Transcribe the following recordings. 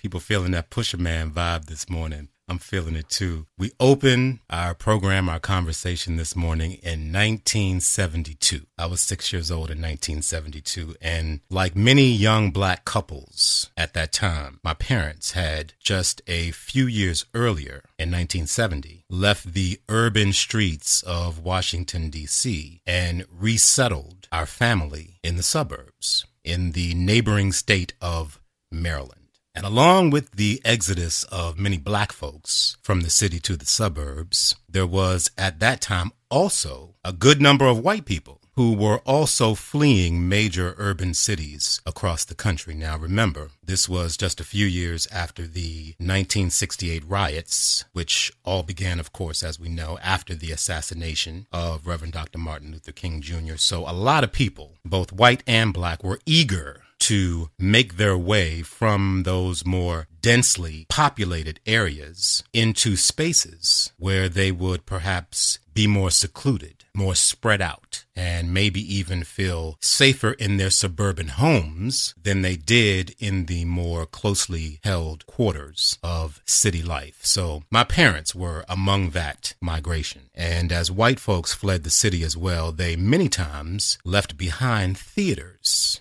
People feeling that Pusher Man vibe this morning. I'm feeling it too. We open our program, our conversation this morning in 1972. I was six years old in 1972. And like many young black couples at that time, my parents had just a few years earlier in 1970 left the urban streets of Washington, D.C. and resettled our family in the suburbs in the neighboring state of Maryland. And along with the exodus of many black folks from the city to the suburbs, there was at that time also a good number of white people who were also fleeing major urban cities across the country. Now, remember, this was just a few years after the 1968 riots, which all began, of course, as we know, after the assassination of Reverend Dr. Martin Luther King Jr. So, a lot of people, both white and black, were eager to make their way from those more densely populated areas into spaces where they would perhaps be more secluded, more spread out, and maybe even feel safer in their suburban homes than they did in the more closely held quarters of city life. So my parents were among that migration. And as white folks fled the city as well, they many times left behind theaters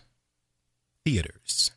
theaters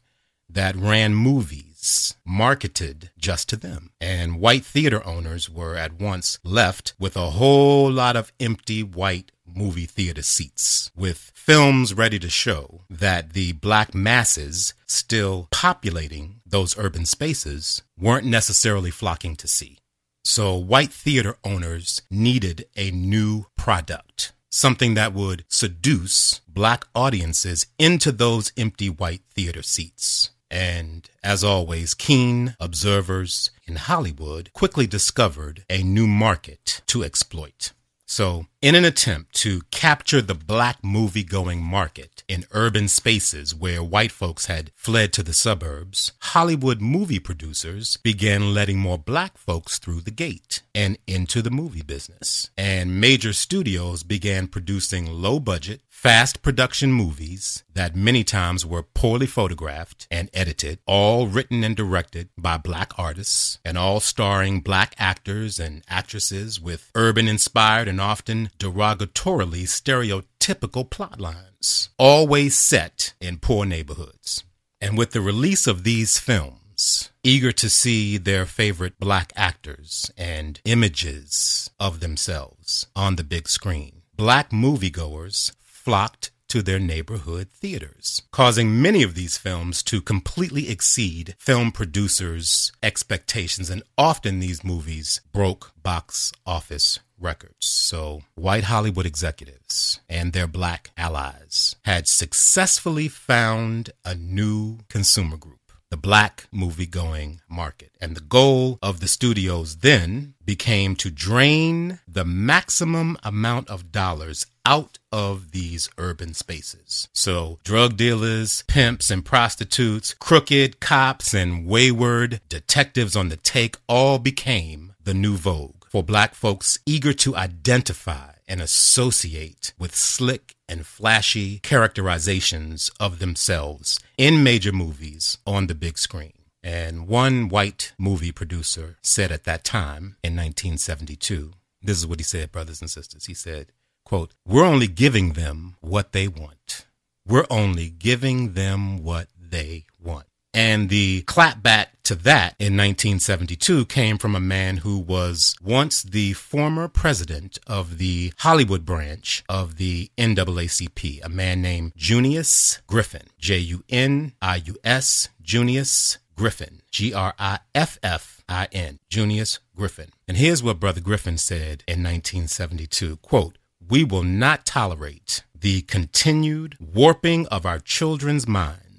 that ran movies marketed just to them. And white theater owners were at once left with a whole lot of empty white movie theater seats with films ready to show that the black masses still populating those urban spaces weren't necessarily flocking to see. So white theater owners needed a new product something that would seduce black audiences into those empty white theater seats. And as always, keen observers in Hollywood quickly discovered a new market to exploit. So, in an attempt to capture the black movie going market in urban spaces where white folks had fled to the suburbs, Hollywood movie producers began letting more black folks through the gate and into the movie business. And major studios began producing low budget, fast production movies that many times were poorly photographed and edited, all written and directed by black artists, and all starring black actors and actresses with urban inspired and often derogatorily stereotypical plot lines, always set in poor neighborhoods. And with the release of these films, eager to see their favorite black actors and images of themselves on the big screen, black moviegoers flocked to their neighborhood theaters, causing many of these films to completely exceed film producers' expectations. And often these movies broke box office records. So, white Hollywood executives and their black allies had successfully found a new consumer group the black movie going market. And the goal of the studios then became to drain the maximum amount of dollars out of these urban spaces. So, drug dealers, pimps, and prostitutes, crooked cops, and wayward detectives on the take all became the new vogue for black folks eager to identify and associate with slick and flashy characterizations of themselves in major movies on the big screen. And one white movie producer said at that time in 1972, this is what he said, brothers and sisters. He said, quote, we're only giving them what they want. We're only giving them what they want. And the clapback to that in 1972 came from a man who was once the former president of the Hollywood branch of the NAACP, a man named Junius Griffin, J U N I U S, Junius Griffin, G R I F F I N, Junius Griffin. And here's what Brother Griffin said in 1972 quote, We will not tolerate the continued warping of our children's minds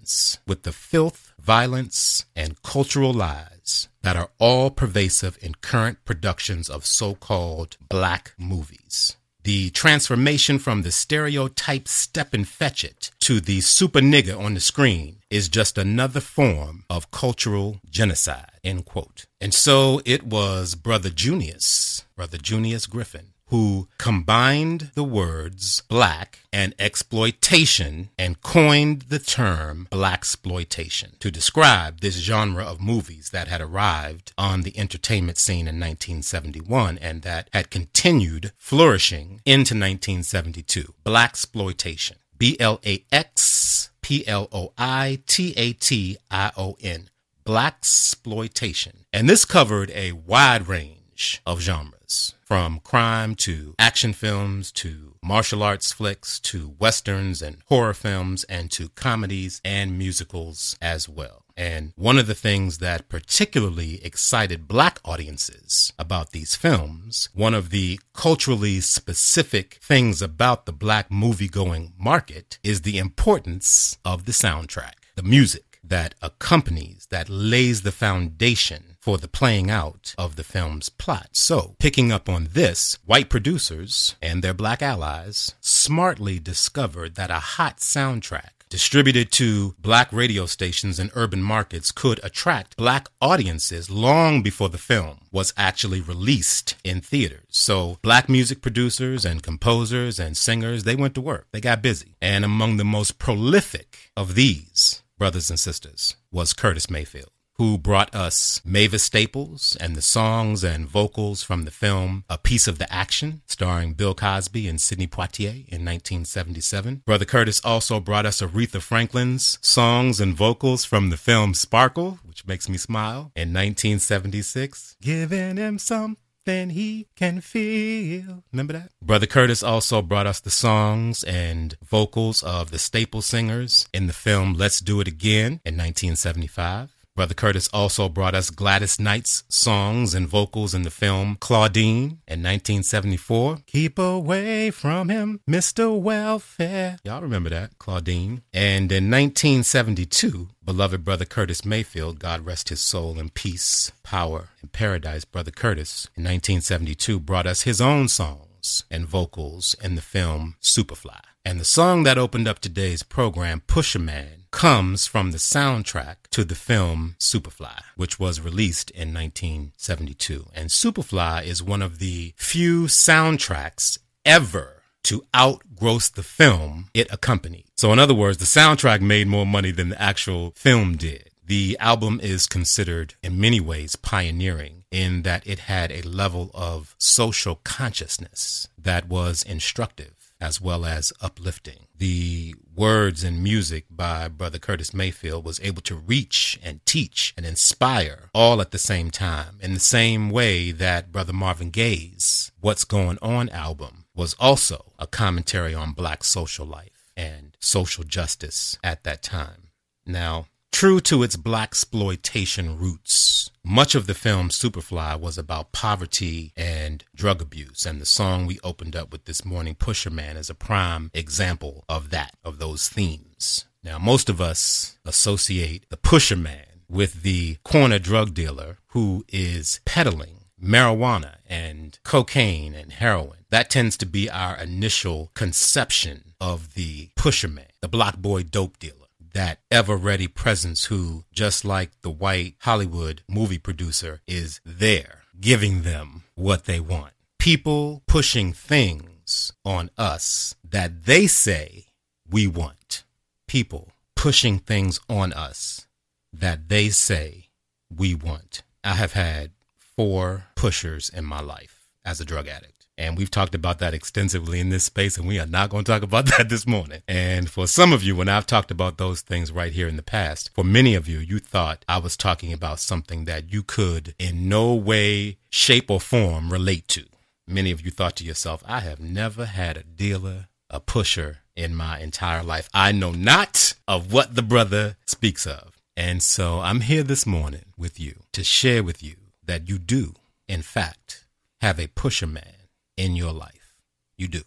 with the filth violence, and cultural lies that are all pervasive in current productions of so called black movies. The transformation from the stereotype step and fetch it to the super nigger on the screen is just another form of cultural genocide, end quote. And so it was Brother Junius, Brother Junius Griffin, who combined the words black and exploitation and coined the term blaxploitation to describe this genre of movies that had arrived on the entertainment scene in 1971 and that had continued flourishing into 1972. Black exploitation. B L A X P L O I T A T I O N. Blaxploitation. And this covered a wide range of genres from crime to action films to martial arts flicks to westerns and horror films and to comedies and musicals as well. And one of the things that particularly excited black audiences about these films, one of the culturally specific things about the black movie going market is the importance of the soundtrack, the music that accompanies, that lays the foundation for the playing out of the film's plot. So, picking up on this, white producers and their black allies smartly discovered that a hot soundtrack distributed to black radio stations in urban markets could attract black audiences long before the film was actually released in theaters. So black music producers and composers and singers, they went to work. They got busy. And among the most prolific of these brothers and sisters was Curtis Mayfield who brought us Mavis Staples and the songs and vocals from the film A Piece of the Action, starring Bill Cosby and Sidney Poitier in 1977. Brother Curtis also brought us Aretha Franklin's songs and vocals from the film Sparkle, which makes me smile, in 1976. Giving him some then he can feel. Remember that? Brother Curtis also brought us the songs and vocals of the staple singers in the film Let's Do It Again in 1975. Brother Curtis also brought us Gladys Knight's songs and vocals in the film Claudine in 1974. Keep away from him, Mr. Welfare. Y'all remember that, Claudine. And in 1972, beloved brother Curtis Mayfield, God rest his soul in peace, power, and paradise, brother Curtis, in 1972 brought us his own songs and vocals in the film Superfly. And the song that opened up today's program, Pusher Man, comes from the soundtrack to the film Superfly, which was released in 1972. And Superfly is one of the few soundtracks ever to outgross the film it accompanied. So, in other words, the soundtrack made more money than the actual film did. The album is considered in many ways pioneering in that it had a level of social consciousness that was instructive as well as uplifting. The words and music by Brother Curtis Mayfield was able to reach and teach and inspire all at the same time, in the same way that Brother Marvin Gaye's What's Going On album was also a commentary on black social life and social justice at that time. Now, True to its black exploitation roots, much of the film Superfly was about poverty and drug abuse, and the song we opened up with this morning, Pusher Man, is a prime example of that, of those themes. Now, most of us associate the Pusher Man with the corner drug dealer who is peddling marijuana and cocaine and heroin. That tends to be our initial conception of the pusher man, the block boy dope dealer that ever ready presence who, just like the white Hollywood movie producer, is there giving them what they want. People pushing things on us that they say we want. People pushing things on us that they say we want. I have had four pushers in my life as a drug addict. And we've talked about that extensively in this space, and we are not going to talk about that this morning. And for some of you, when I've talked about those things right here in the past, for many of you, you thought I was talking about something that you could in no way, shape, or form relate to. Many of you thought to yourself, I have never had a dealer, a pusher in my entire life. I know not of what the brother speaks of. And so I'm here this morning with you to share with you that you do, in fact, have a pusher man in your life. You do.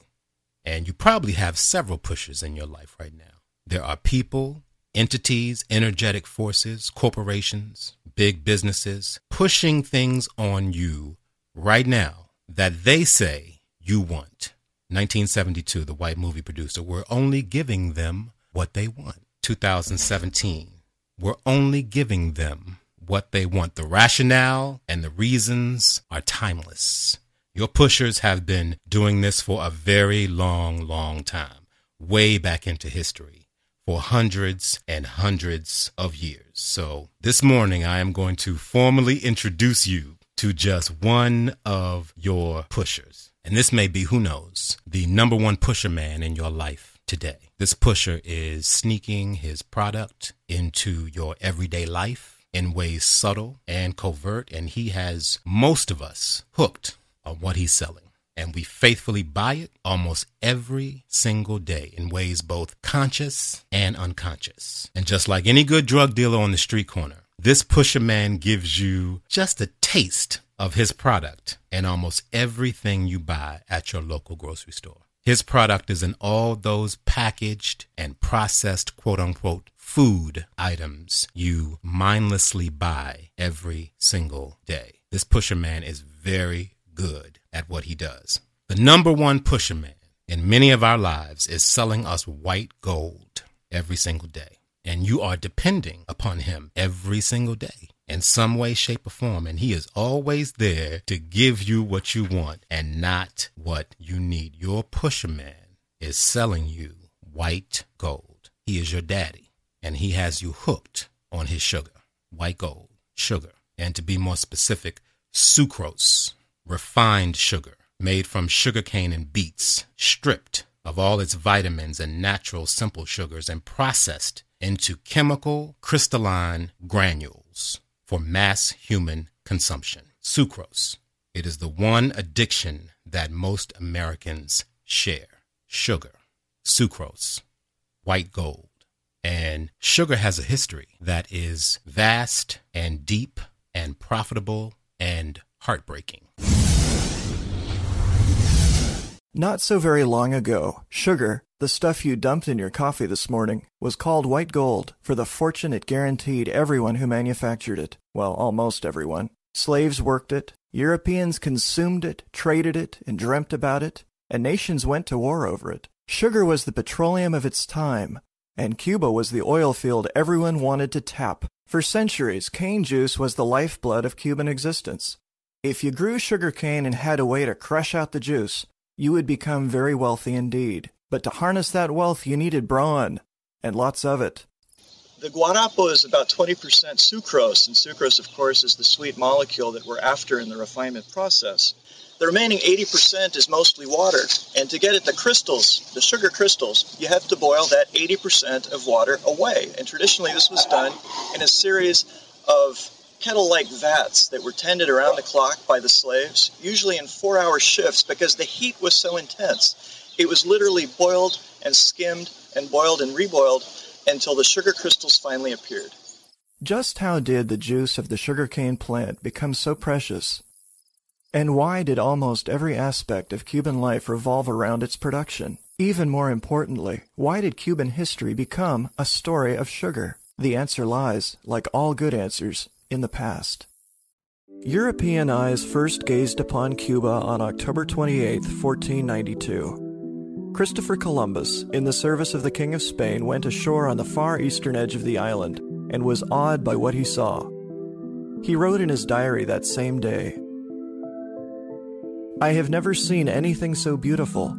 And you probably have several pushers in your life right now. There are people, entities, energetic forces, corporations, big businesses pushing things on you right now that they say you want. 1972, the white movie producer, we're only giving them what they want. 2017, we're only giving them what they want. The rationale and the reasons are timeless. Your pushers have been doing this for a very long, long time, way back into history, for hundreds and hundreds of years. So this morning, I am going to formally introduce you to just one of your pushers. And this may be, who knows, the number one pusher man in your life today. This pusher is sneaking his product into your everyday life in ways subtle and covert, and he has most of us hooked on what he's selling. And we faithfully buy it almost every single day in ways both conscious and unconscious. And just like any good drug dealer on the street corner, this pusher man gives you just a taste of his product and almost everything you buy at your local grocery store. His product is in all those packaged and processed quote unquote food items you mindlessly buy every single day. This pusher man is very good at what he does. The number one pusher man in many of our lives is selling us white gold every single day. And you are depending upon him every single day in some way, shape, or form. And he is always there to give you what you want and not what you need. Your pusher man is selling you white gold. He is your daddy, and he has you hooked on his sugar, white gold, sugar. And to be more specific, sucrose, refined sugar made from sugarcane and beets, stripped of all its vitamins and natural simple sugars and processed into chemical crystalline granules for mass human consumption. Sucrose. It is the one addiction that most Americans share. Sugar. Sucrose. White gold. And sugar has a history that is vast and deep and profitable and heartbreaking. Not so very long ago, sugar, the stuff you dumped in your coffee this morning, was called white gold for the fortune it guaranteed everyone who manufactured it. Well, almost everyone. Slaves worked it, Europeans consumed it, traded it, and dreamt about it, and nations went to war over it. Sugar was the petroleum of its time, and Cuba was the oil field everyone wanted to tap. For centuries, cane juice was the lifeblood of Cuban existence. If you grew sugar cane and had a way to crush out the juice, you would become very wealthy indeed. But to harness that wealth, you needed brawn, and lots of it. The guarapo is about 20% sucrose, and sucrose, of course, is the sweet molecule that we're after in the refinement process. The remaining 80% is mostly water, and to get at the crystals, the sugar crystals, you have to boil that 80% of water away. And traditionally, this was done in a series of kettle like vats that were tended around the clock by the slaves, usually in four hour shifts because the heat was so intense. It was literally boiled and skimmed and boiled and reboiled until the sugar crystals finally appeared. Just how did the juice of the sugarcane plant become so precious? And why did almost every aspect of Cuban life revolve around its production? Even more importantly, why did Cuban history become a story of sugar? The answer lies, like all good answers, in the past. European eyes first gazed upon Cuba on October 28, 1492. Christopher Columbus, in the service of the King of Spain, went ashore on the far eastern edge of the island and was awed by what he saw. He wrote in his diary that same day I have never seen anything so beautiful.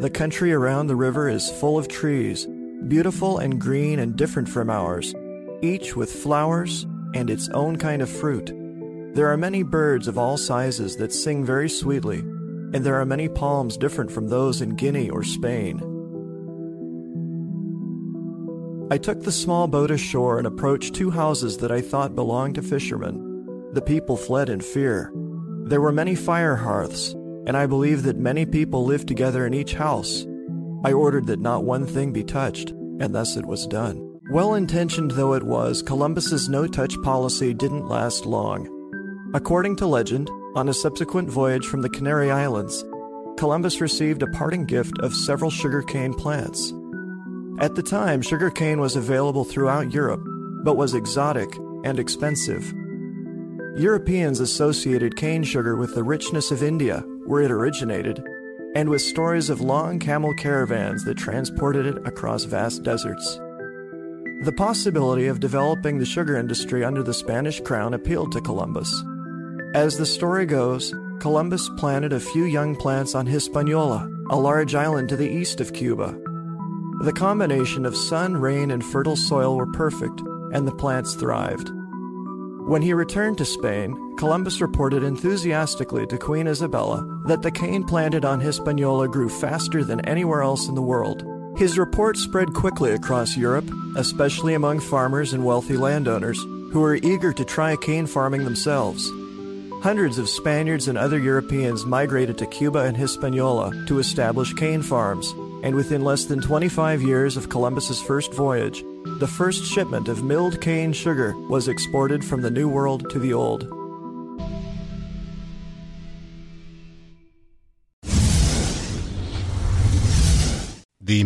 The country around the river is full of trees, beautiful and green and different from ours, each with flowers and its own kind of fruit. There are many birds of all sizes that sing very sweetly, and there are many palms different from those in Guinea or Spain. I took the small boat ashore and approached two houses that I thought belonged to fishermen. The people fled in fear. There were many fire hearths, and I believe that many people lived together in each house. I ordered that not one thing be touched, and thus it was done. Well intentioned though it was, Columbus's no touch policy didn't last long. According to legend, on a subsequent voyage from the Canary Islands, Columbus received a parting gift of several sugarcane plants. At the time, sugarcane was available throughout Europe, but was exotic and expensive. Europeans associated cane sugar with the richness of India, where it originated, and with stories of long camel caravans that transported it across vast deserts. The possibility of developing the sugar industry under the Spanish crown appealed to Columbus. As the story goes, Columbus planted a few young plants on Hispaniola, a large island to the east of Cuba. The combination of sun, rain, and fertile soil were perfect, and the plants thrived. When he returned to Spain, Columbus reported enthusiastically to Queen Isabella that the cane planted on Hispaniola grew faster than anywhere else in the world. His report spread quickly across Europe, especially among farmers and wealthy landowners who were eager to try cane farming themselves. Hundreds of Spaniards and other Europeans migrated to Cuba and Hispaniola to establish cane farms, and within less than 25 years of Columbus's first voyage, the first shipment of milled cane sugar was exported from the New World to the Old.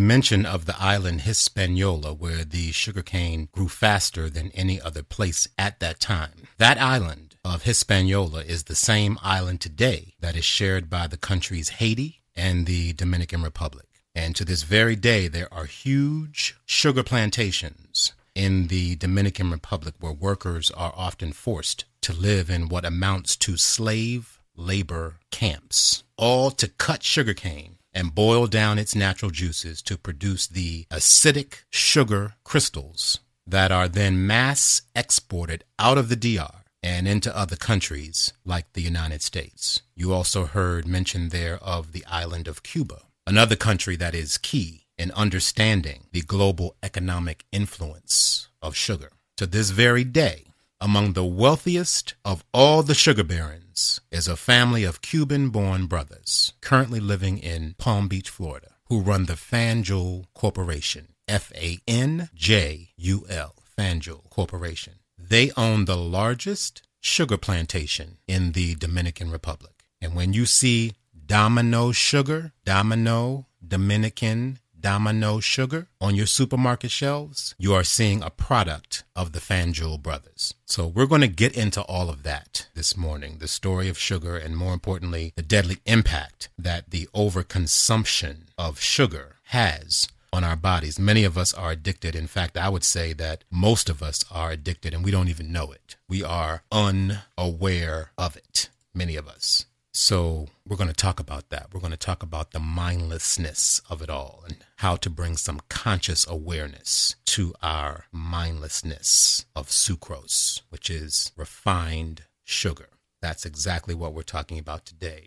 Mention of the island Hispaniola, where the sugarcane grew faster than any other place at that time. That island of Hispaniola is the same island today that is shared by the countries Haiti and the Dominican Republic. And to this very day, there are huge sugar plantations in the Dominican Republic where workers are often forced to live in what amounts to slave labor camps, all to cut sugarcane and boil down its natural juices to produce the acidic sugar crystals that are then mass exported out of the DR and into other countries like the United States. You also heard mention there of the island of Cuba Another country that is key in understanding the global economic influence of sugar. To this very day, among the wealthiest of all the sugar barons is a family of Cuban born brothers currently living in Palm Beach, Florida, who run the Fanjul Corporation. F A N J U L, Fanjul Corporation. They own the largest sugar plantation in the Dominican Republic. And when you see Domino sugar, Domino, Dominican, Domino sugar on your supermarket shelves, you are seeing a product of the Fanjul brothers. So we're going to get into all of that this morning, the story of sugar and more importantly, the deadly impact that the overconsumption of sugar has on our bodies. Many of us are addicted. In fact, I would say that most of us are addicted and we don't even know it. We are unaware of it, many of us. So, we're going to talk about that. We're going to talk about the mindlessness of it all and how to bring some conscious awareness to our mindlessness of sucrose, which is refined sugar. That's exactly what we're talking about today.